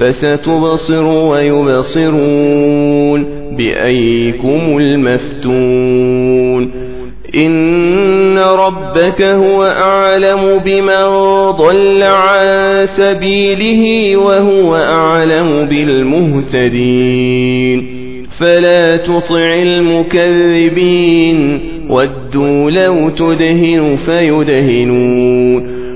فستبصر ويبصرون بأيكم المفتون إن ربك هو أعلم بمن ضل عن سبيله وهو أعلم بالمهتدين فلا تطع المكذبين ودوا لو تدهن فيدهنون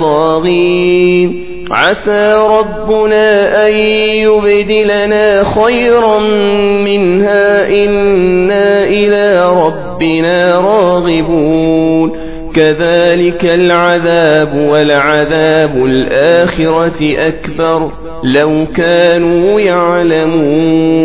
طاغين عسى ربنا أن يبدلنا خيرا منها. إنا إلى ربنا راغبون. كذلك العذاب ولعذاب الآخرة أكبر. لو كانوا يعلمون.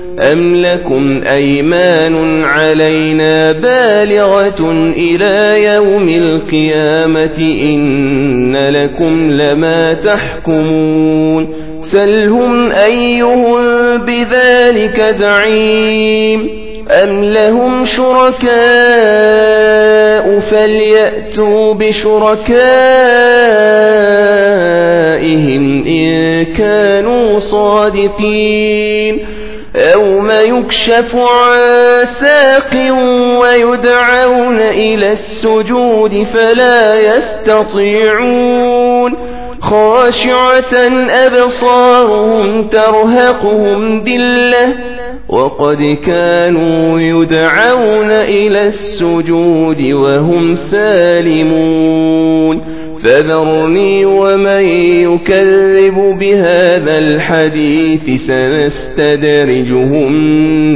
أم لكم أيمان علينا بالغة إلى يوم القيامة إن لكم لما تحكمون سلهم أيهم بذلك زعيم أم لهم شركاء فليأتوا بشركائهم إن كانوا صادقين يوم يكشف عن ساق ويدعون إلى السجود فلا يستطيعون. خاشعة أبصارهم ترهقهم ذلة وقد كانوا يدعون إلى السجود وهم سالمون. فذرني ومن يكذب بهذا الحديث سنستدرجهم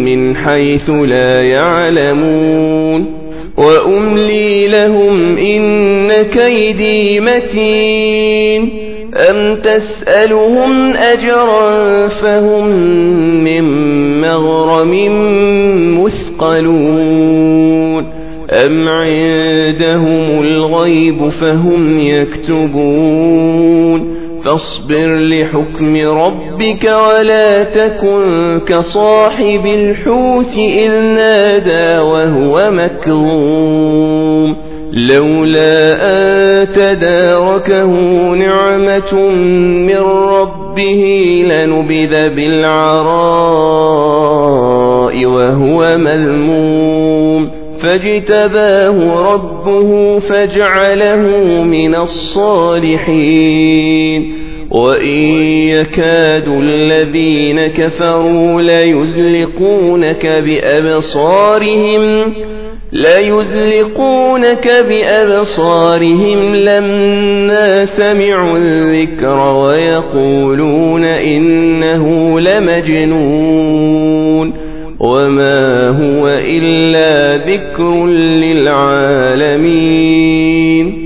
من حيث لا يعلمون وأملي لهم إن كيدي متين أم تسألهم أجرا فهم من مغرم مثقلون أم عندهم الغيب فهم يكتبون فاصبر لحكم ربك ولا تكن كصاحب الحوت إذ نادى وهو مكظوم لولا أن تداركه نعمة من ربه لنبذ بالعراء وهو مذموم فاجتباه ربه فاجعله من الصالحين. وإن يكاد الذين كفروا ليزلقونك بأبصارهم ليزلقونك بأبصارهم لما سمعوا الذكر ويقولون إنه لمجنون. وما هو إلا ذكر للعالمين